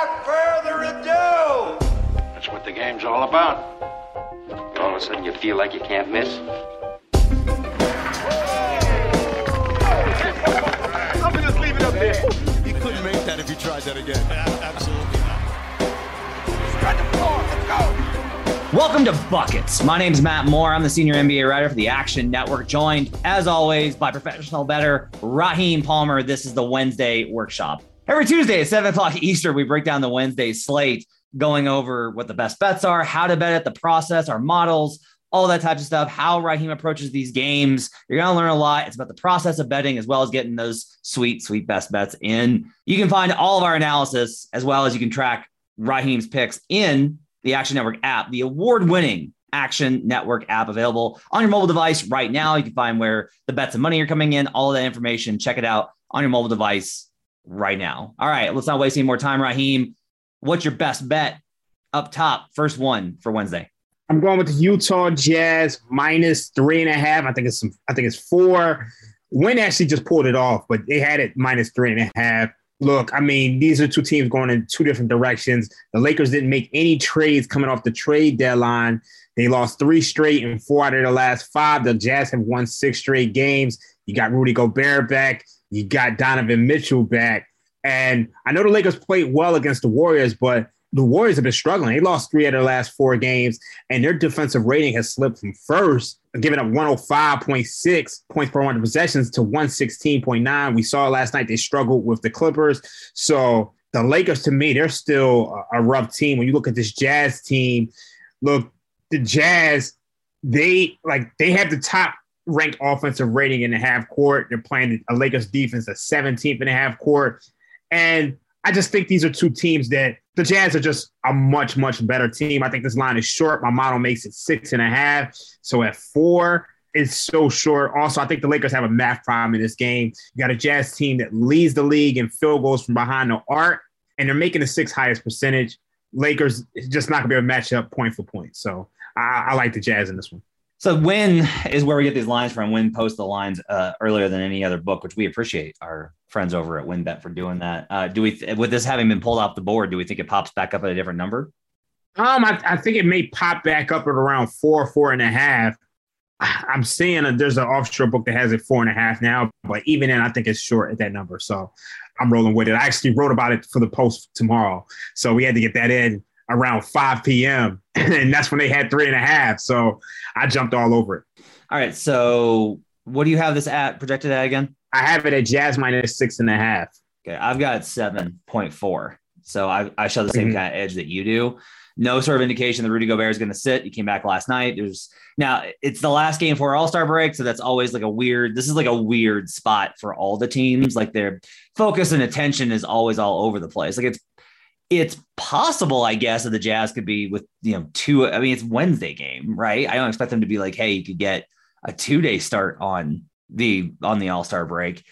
without further ado, That's what the game's all about. All of a sudden you feel like you can't miss. I'm gonna just leave it up there. You couldn't make that if you tried that again. absolutely Spread the floor. Let's go. Welcome to Buckets. My name's Matt Moore. I'm the senior NBA writer for the Action Network, joined as always by professional bettor Raheem Palmer. This is the Wednesday workshop. Every Tuesday at 7 o'clock Eastern, we break down the Wednesday slate, going over what the best bets are, how to bet it, the process, our models, all that type of stuff, how Raheem approaches these games. You're going to learn a lot. It's about the process of betting as well as getting those sweet, sweet best bets in. You can find all of our analysis as well as you can track Raheem's picks in the Action Network app, the award winning Action Network app available on your mobile device right now. You can find where the bets and money are coming in, all of that information. Check it out on your mobile device right now. All right, let's not waste any more time, Raheem. What's your best bet up top? First one for Wednesday. I'm going with the Utah Jazz minus three and a half. I think it's some. I think it's four. Wynn actually just pulled it off, but they had it minus three and a half. Look, I mean, these are two teams going in two different directions. The Lakers didn't make any trades coming off the trade deadline. They lost three straight and four out of the last five. The Jazz have won six straight games. You got Rudy Gobert back. You got Donovan Mitchell back. And I know the Lakers played well against the Warriors, but the Warriors have been struggling. They lost three of their last four games, and their defensive rating has slipped from first, giving up 105.6 points per 100 possessions to 116.9. We saw last night they struggled with the Clippers. So the Lakers, to me, they're still a, a rough team. When you look at this Jazz team, look, the Jazz, they like they have the top ranked offensive rating in the half court. They're playing a Lakers defense at 17th in the half court. And I just think these are two teams that the Jazz are just a much, much better team. I think this line is short. My model makes it six and a half. So at four, it's so short. Also, I think the Lakers have a math problem in this game. You got a Jazz team that leads the league in field goals from behind the arc, and they're making the sixth highest percentage. Lakers just not going to be able to match up point for point. So I, I like the Jazz in this one. So Wynn is where we get these lines from. Wynn posts the lines uh, earlier than any other book, which we appreciate our friends over at WynnBet for doing that. Uh, do we, th- with this having been pulled off the board, do we think it pops back up at a different number? Um, I, I think it may pop back up at around four, four and a half. I'm seeing a, there's an offshore book that has it four and a half now, but even then, I think it's short at that number. So I'm rolling with it. I actually wrote about it for the post tomorrow, so we had to get that in around 5 p.m. and that's when they had three and a half. So I jumped all over it. All right. So what do you have this at projected at again? I have it at Jazz minus six and a half. Okay. I've got 7.4. So I, I show the same Mhm. kind of edge that you do. No sort of indication that Rudy Gobert is going to sit. He came back last night. There's now it's the last game for All Star break, so that's always like a weird. This is like a weird spot for all the teams. Like their focus and attention is always all over the place. Like it's it's possible, I guess, that the Jazz could be with you know two. I mean, it's Wednesday game, right? I don't expect them to be like, hey, you could get a two day start on the on the All Star break.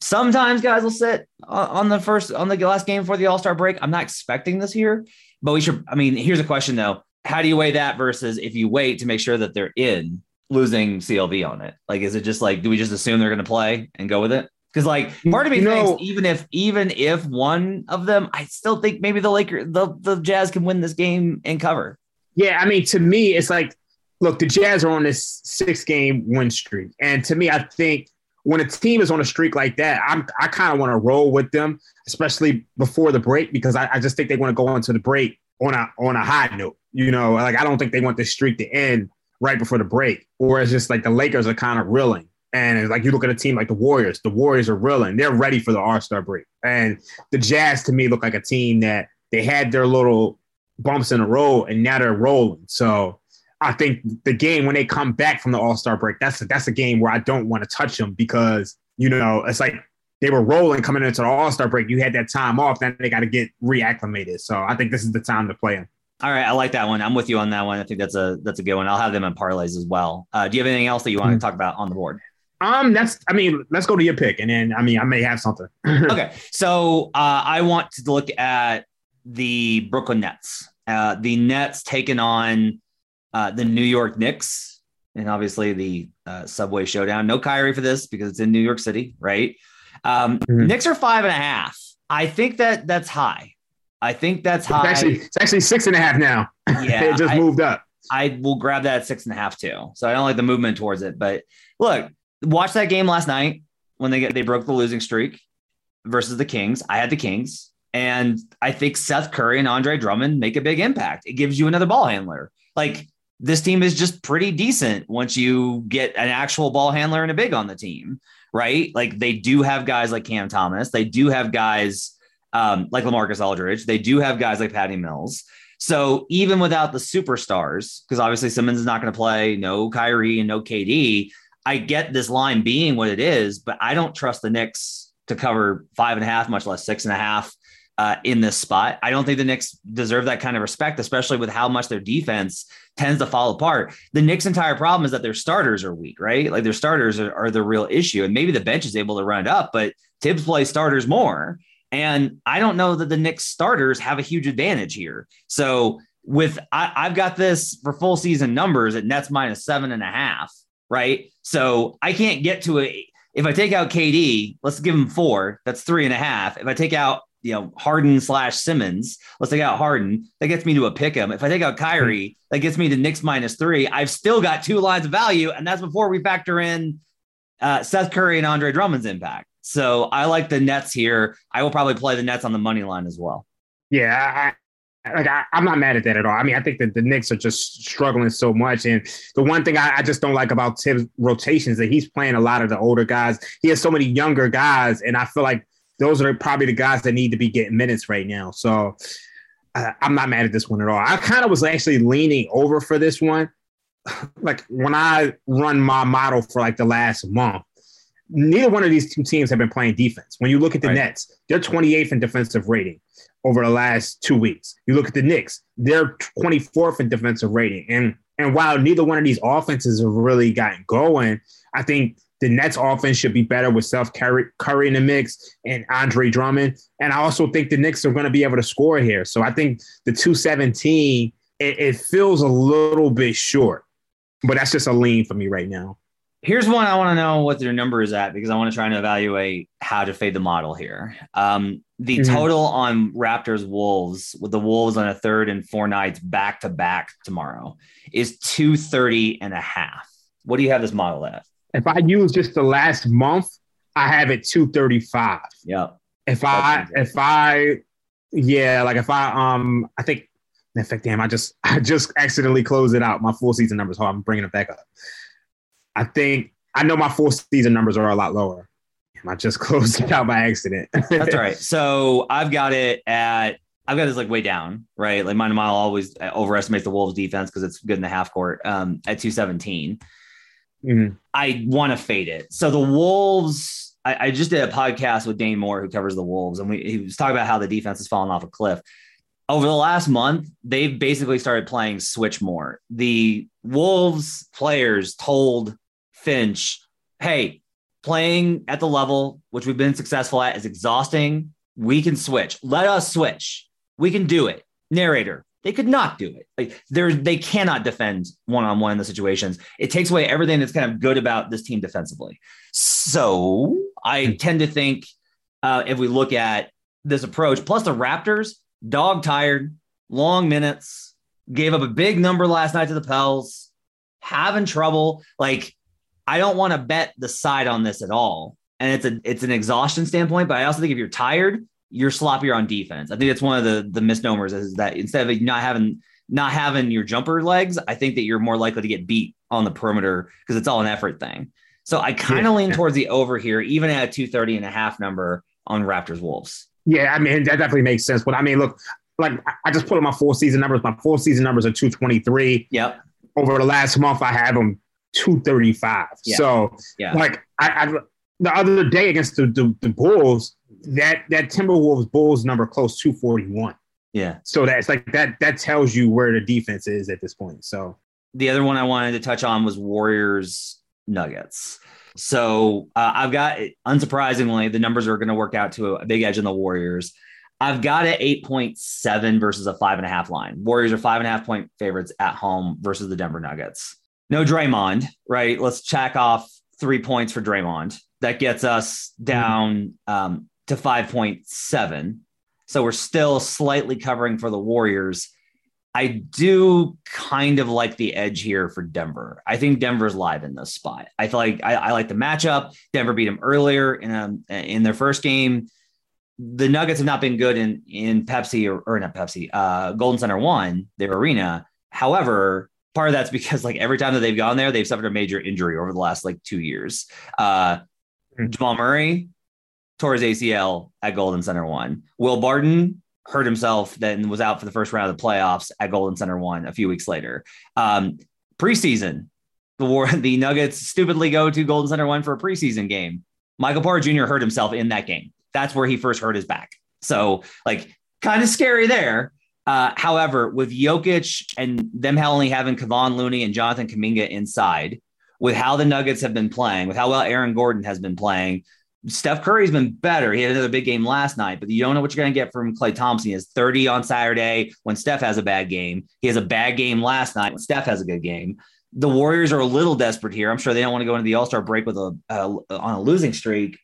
Sometimes guys will sit on the first on the last game for the All Star break. I'm not expecting this here, but we should. I mean, here's a question though: How do you weigh that versus if you wait to make sure that they're in losing CLV on it? Like, is it just like do we just assume they're going to play and go with it? Because like part of me You know- thinks even if even if one of them, I still think maybe the Lakers, the the Jazz can win this game and cover. Yeah, I mean, to me, it's like, look, the Jazz are on this six game win streak. And to me, I think when a team is on a streak like that, I'm I kind of want to roll with them, especially before the break, because I, I just think they want to go into the break on a on a high note. You know, like I don't think they want the streak to end right before the break. Or it's just like the Lakers are kind of reeling. And like you look at a team like the Warriors, the Warriors are reeling. They're ready for the All Star break. And the Jazz to me look like a team that they had their little bumps in the road and now they're rolling. So I think the game when they come back from the All Star break, that's a, that's a game where I don't want to touch them because you know it's like they were rolling coming into the All Star break. You had that time off, then they got to get reacclimated. So I think this is the time to play them. All right, I like that one. I'm with you on that one. I think that's a that's a good one. I'll have them in parlays as well. Uh, do you have anything else that you want to talk about on the board? Um, that's I mean, let's go to your pick, and then I mean, I may have something. okay, so uh, I want to look at the Brooklyn Nets. Uh, the Nets taking on uh, the New York Knicks, and obviously the uh, Subway Showdown. No Kyrie for this because it's in New York City, right? Um, Mhm. Knicks are five and a half. I think that that's high. I think that's It's high. actually, it's actually six and a half now. Yeah, it just I- moved up. I will grab that at six and a half too. So I don't like the movement towards it. But look, watch that game last night when they get they broke the losing streak versus the Kings. I had the Kings, and I think Seth Curry and Andre Drummond make a big impact. It gives you another ball handler. Like this team is just pretty decent once you get an actual ball handler and a big on the team, right? Like they do have guys like Cam Thomas. They do have guys um, like Lamarcus Aldridge. They do have guys like Patty Mills. So even without the superstars, because obviously Simmons is not going to play, no Kyrie and no KD, I get this line being what it is, but I don't trust the Knicks to cover five and a half, much less six and a half uh, in this spot. I don't think the Knicks deserve that kind of respect, especially with how much their defense tends to fall apart. The Knicks' entire problem is that their starters are weak, right? Like their starters are, are the real issue, and maybe the bench is able to run it up, but Thibs plays starters more. And I don't know that the Knicks starters have a huge advantage here. So with I, I've got this for full season numbers at Nets minus seven and a half, right? So I can't get to a if I take out KD, let's give him four, that's three and a half. If I take out you know Harden slash Simmons, let's take out Harden, that gets me to a pick 'em. If I take out Kyrie, that gets me to Knicks minus three. I've still got two lines of value, and that's before we factor in uh, Seth Curry and Andre Drummond's impact. So I like the Nets here. I will probably play the Nets on the money line as well. Yeah, like I, I'm not mad at that at all. I mean, I think that the Knicks are just struggling so much, and the one thing I, I just don't like about Thibs' rotations that he's playing a lot of the older guys. He has so many younger guys, and I feel like those are probably the guys that need to be getting minutes right now. So uh, I'm not mad at this one at all. I kind of was actually leaning over for this one. Like when I run my model for like the last month, neither one of these two teams have been playing defense. When you look at the Right. Nets, they're 28th in defensive rating over the last two weeks. You look at the Knicks, they're 24th in defensive rating. And and while neither one of these offenses have really gotten going, I think the Nets offense should be better with Seth Curry, in the mix and Andre Drummond. And I also think the Knicks are going to be able to score here. So I think the 217, it, it feels a little bit short. But that's just a lean for me right now. Here's one I want to know what their number is at because I want to try and evaluate how to fade the model here. Um, the Mhm. total on Raptors Wolves with the Wolves on a third and four nights back to back tomorrow is 230 and a half. What do you have this model at? If I use just the last month, I have it 235. Yep. If I if I yeah, like if I um I think in fact, damn, I just I just accidentally closed it out. My full season numbers. So I'm bringing it back up. I think I know my full season numbers are a lot lower. I just closed it out by accident. That's all right. So I've got it at I've got this like way down, right? Like mine mile always overestimates the Wolves defense because it's good in the half court um, at 217. Mhm. I want to fade it. So the Wolves, I, I just did a podcast with Dane Moore, who covers the Wolves, and we, he was talking about how the defense has fallen off a cliff. Over the last month, they've basically started playing switch more. The Wolves players told Finch, hey, playing at the level which we've been successful at is exhausting. We can switch. Let us switch. We can do it. Narrator, they could not do it. Like they're they cannot defend one on one in the situations. It takes away everything that's kind of good about this team defensively. So I tend to think uh, if we look at this approach, plus the Raptors, dog tired, long minutes, gave up a big number last night to the Pels, having trouble. Like I don't want to bet the side on this at all. And it's a it's an exhaustion standpoint, but I also think if you're tired, you're sloppier on defense. I think it's one of the the misnomers is that instead of not having not having your jumper legs, I think that you're more likely to get beat on the perimeter because it's all an effort thing. So I kind of Yeah. lean towards the over here, even at a 230 and a half number on Raptors Wolves. Yeah, I mean that definitely makes sense. But I mean, look, like I- just put up my full season numbers. My full season numbers are 223. Yep. Over the last month, I have them 235. Yeah. So Yeah. like I, I the other day against the, the the Bulls, that that Timberwolves Bulls number close 241. Yeah. So that's like that that tells you where the defense is at this point. So the other one I wanted to touch on was Warriors Nuggets. So uh, I've got, unsurprisingly, the numbers are going to work out to a big edge in the Warriors. I've got it 8.7 versus a five and a half line. Warriors are five and a half point favorites at home versus the Denver Nuggets. No Draymond, right? Let's check off three points for Draymond. That gets us down um, to 5.7. So we're still slightly covering for the Warriors. I do kind of like the edge here for Denver. I think Denver's live in this spot. I feel like I, I like the matchup. Denver beat them earlier in a, in their first game. The Nuggets have not been good in in Pepsi or, or not Pepsi, uh, Golden Center One, their arena. However, part of that's because like every time that they've gone there, they've suffered a major injury over the last like two years. Uh, Jamal Murray tore his ACL at Golden Center One. Will Barton hurt himself, then was out for the first round of the playoffs at Golden Center One a few weeks later. Um, preseason, the war, the Nuggets stupidly go to Golden Center One for a preseason game. Michael Porter Jr. hurt himself in that game. That's where he first hurt his back. So, like, kind of scary there. Uh, however, with Jokic and them only having Kevon Looney and Jonathan Kuminga inside, with how the Nuggets have been playing, with how well Aaron Gordon has been playing, Steph Curry's been better. He had another big game last night, but you don't know what you're going to get from Klay Thompson. He has 30 on Saturday when Steph has a bad game. He has a bad game last night when Steph has a good game. The Warriors are a little desperate here. I'm sure they don't want to go into the All Star break with a uh, on a losing streak,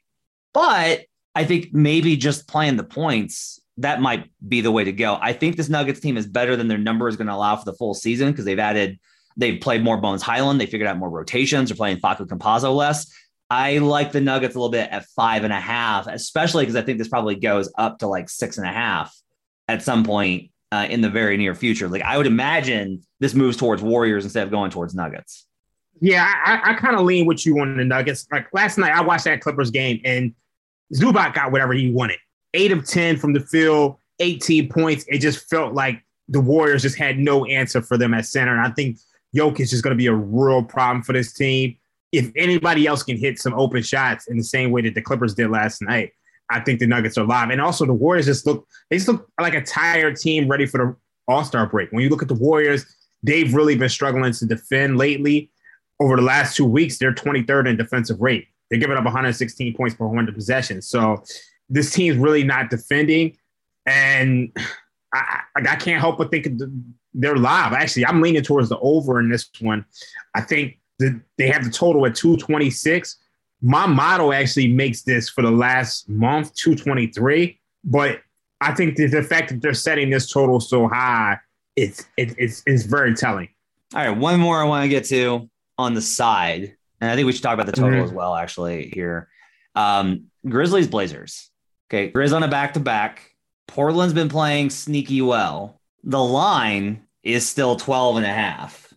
but I think maybe just playing the points that might be the way to go. I think this Nuggets team is better than their number is going to allow for the full season because they've added, they've played more Bones Hyland, They figured out more rotations. They're playing Facu Campazzo less. I like the Nuggets a little bit at five and a half, especially because I think this probably goes up to like six and a half at some point uh, in the very near future. Like I would imagine this moves towards Warriors instead of going towards Nuggets. Yeah, I, I kind of lean with you on the Nuggets. Like last night, I watched that Clippers game and Zubac got whatever he wanted. Eight of 10 from the field, 18 points. It just felt like the Warriors just had no answer for them at center. And I think Jokic is going to be a real problem for this team if anybody else can hit some open shots in the same way that the Clippers did last night, I think the Nuggets are live. And also the Warriors just look they just look like a tired team ready for the All-Star break. When you look at the Warriors, they've really been struggling to defend lately. Over the last two weeks, they're 23rd in defensive rate. They're giving up 116 points per 100 possessions. So this team's really not defending. And I, I can't help but think they're live. Actually, I'm leaning towards the over in this one. I think the, they have the total at 226. My model actually makes this for the last month 223, but I think the, the fact that they're setting this total so high, it's it, it's it's very telling. All right, one more I want to get to on the side, and I think we should talk about the total mm-hmm. as well. Actually, here, um, Grizzlies Blazers. Okay, Grizz on a back to back. Portland's been playing sneaky well. The line is still 12 and a half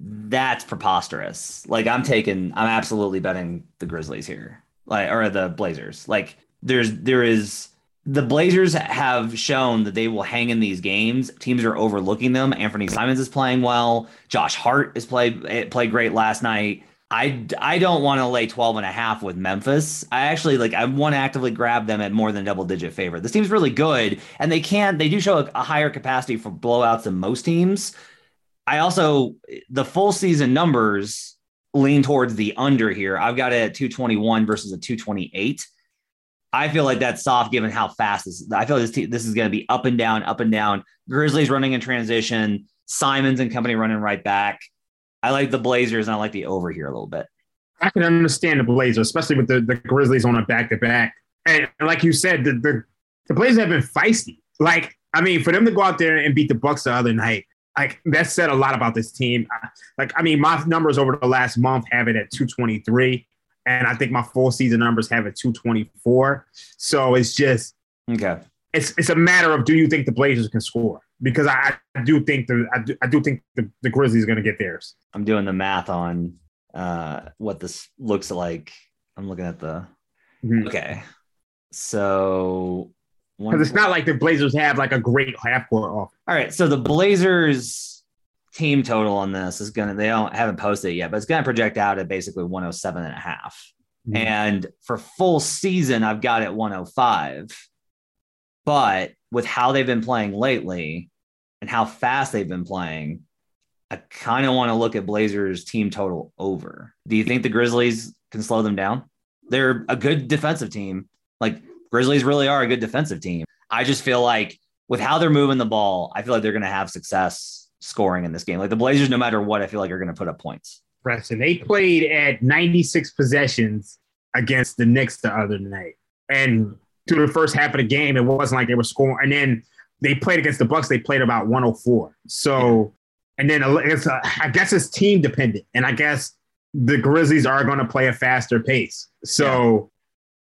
that's preposterous. Like I'm taking, I'm absolutely betting the Grizzlies here, like or the Blazers. Like there's there is the Blazers have shown that they will hang in these games. Teams are overlooking them. Anfernee Simons is playing well. Josh Hart is played eh, played great last night. I, I don't want to lay 12 and a half with Memphis. I actually like I want to actively grab them at more than double digit favorite. This team's really good and they can they do show a, a higher capacity for blowouts than most teams. I also the full season numbers lean towards the under here. I've got it at 221 versus a 228. I feel like that's soft given how fast this. I feel this this is going to be up and down, up and down. Grizzlies running in transition. Simons and company running right back. I like the Blazers and I like the over here a little bit. I can understand the Blazers, especially with the, the Grizzlies on a back to back. And like you said, the, the, the Blazers have been feisty. Like, I mean, for them to go out there and beat the Bucks the other night, like that said a lot about this team. Like, I mean, my numbers over the last month have it at 223, and I think my full season numbers have it 224. So it's just okay. It's it's a matter of do you think the Blazers can score? Because I, I do think the I do, I do think the, the Grizzlies are going to get theirs. I'm doing the math on uh, what this looks like. I'm looking at the mm-hmm. okay. So because it's not like the Blazers have like a great half court off. All right, so the Blazers team total on this is gonna they don't haven't posted it yet, but it's gonna project out at basically 107 and a half. Mm-hmm. And for full season, I've got it 105. But with how they've been playing lately and how fast they've been playing, I kind of want to look at Blazers team total over. Do you think the Grizzlies can slow them down? They're a good defensive team. Like Grizzlies really are a good defensive team. I just feel like with how they're moving the ball, I feel like they're going to have success scoring in this game. Like the Blazers, no matter what, I feel like are going to put up points. Preston, they played at 96 possessions against the Knicks the other night. And through the first half of the game, it wasn't like they were scoring. And then they played against the Bucks. They played about 104. So, and then uh, it's a, I guess it's team dependent, and I guess the Grizzlies are going to play a faster pace. So,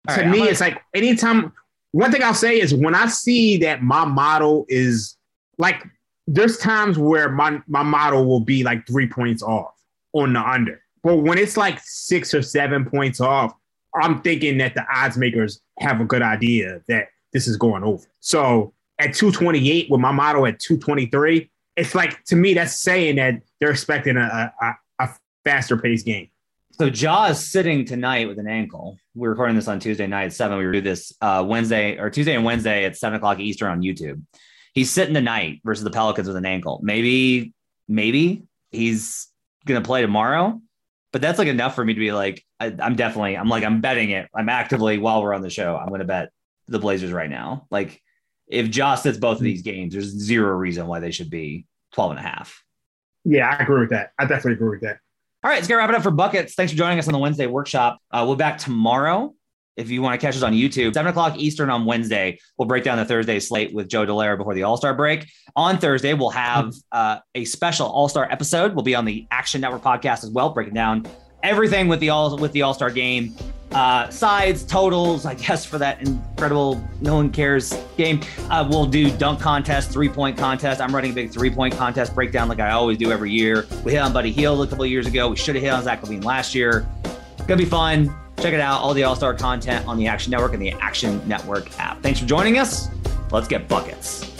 All to right, me, gonna- it's like anytime. One thing I'll say is when I see that my model is like, there's times where my my model will be like three points off on the under, but when it's like six or seven points off, I'm thinking that the odds makers have a good idea that this is going over. So at 228 with my model at 223, it's like to me that's saying that they're expecting a a, a faster paced game. So Ja is sitting tonight with an ankle. We're recording this on Tuesday night at seven. We do this uh, Wednesday or Tuesday and Wednesday at seven o'clock Eastern on YouTube. He's sitting tonight versus the Pelicans with an ankle. Maybe, maybe he's gonna play tomorrow. But that's like enough for me to be like, I, I'm definitely, I'm like, I'm betting it. I'm actively while we're on the show, I'm gonna bet the Blazers right now. Like, if Josh sits both of these games, there's zero reason why they should be 12 and a half. Yeah, I agree with that. I definitely agree with that. All right, let's get wrap it up for buckets. Thanks for joining us on the Wednesday workshop. Uh, we'll be back tomorrow. If you want to catch us on YouTube, seven o'clock Eastern on Wednesday, we'll break down the Thursday slate with Joe Delaire before the All Star break. On Thursday, we'll have uh, a special All Star episode. We'll be on the Action Network podcast as well, breaking down everything with the all with the All Star game, uh, sides, totals. I guess for that incredible no one cares game, uh, we'll do dunk contest, three point contest. I'm running a big three point contest breakdown like I always do every year. We hit on Buddy Hield a couple years ago. We should have hit on Zach LaVine last year. Gonna be fun. Check it out. All the All Star content on the Action Network and the Action Network app. Thanks for joining us. Let's get buckets.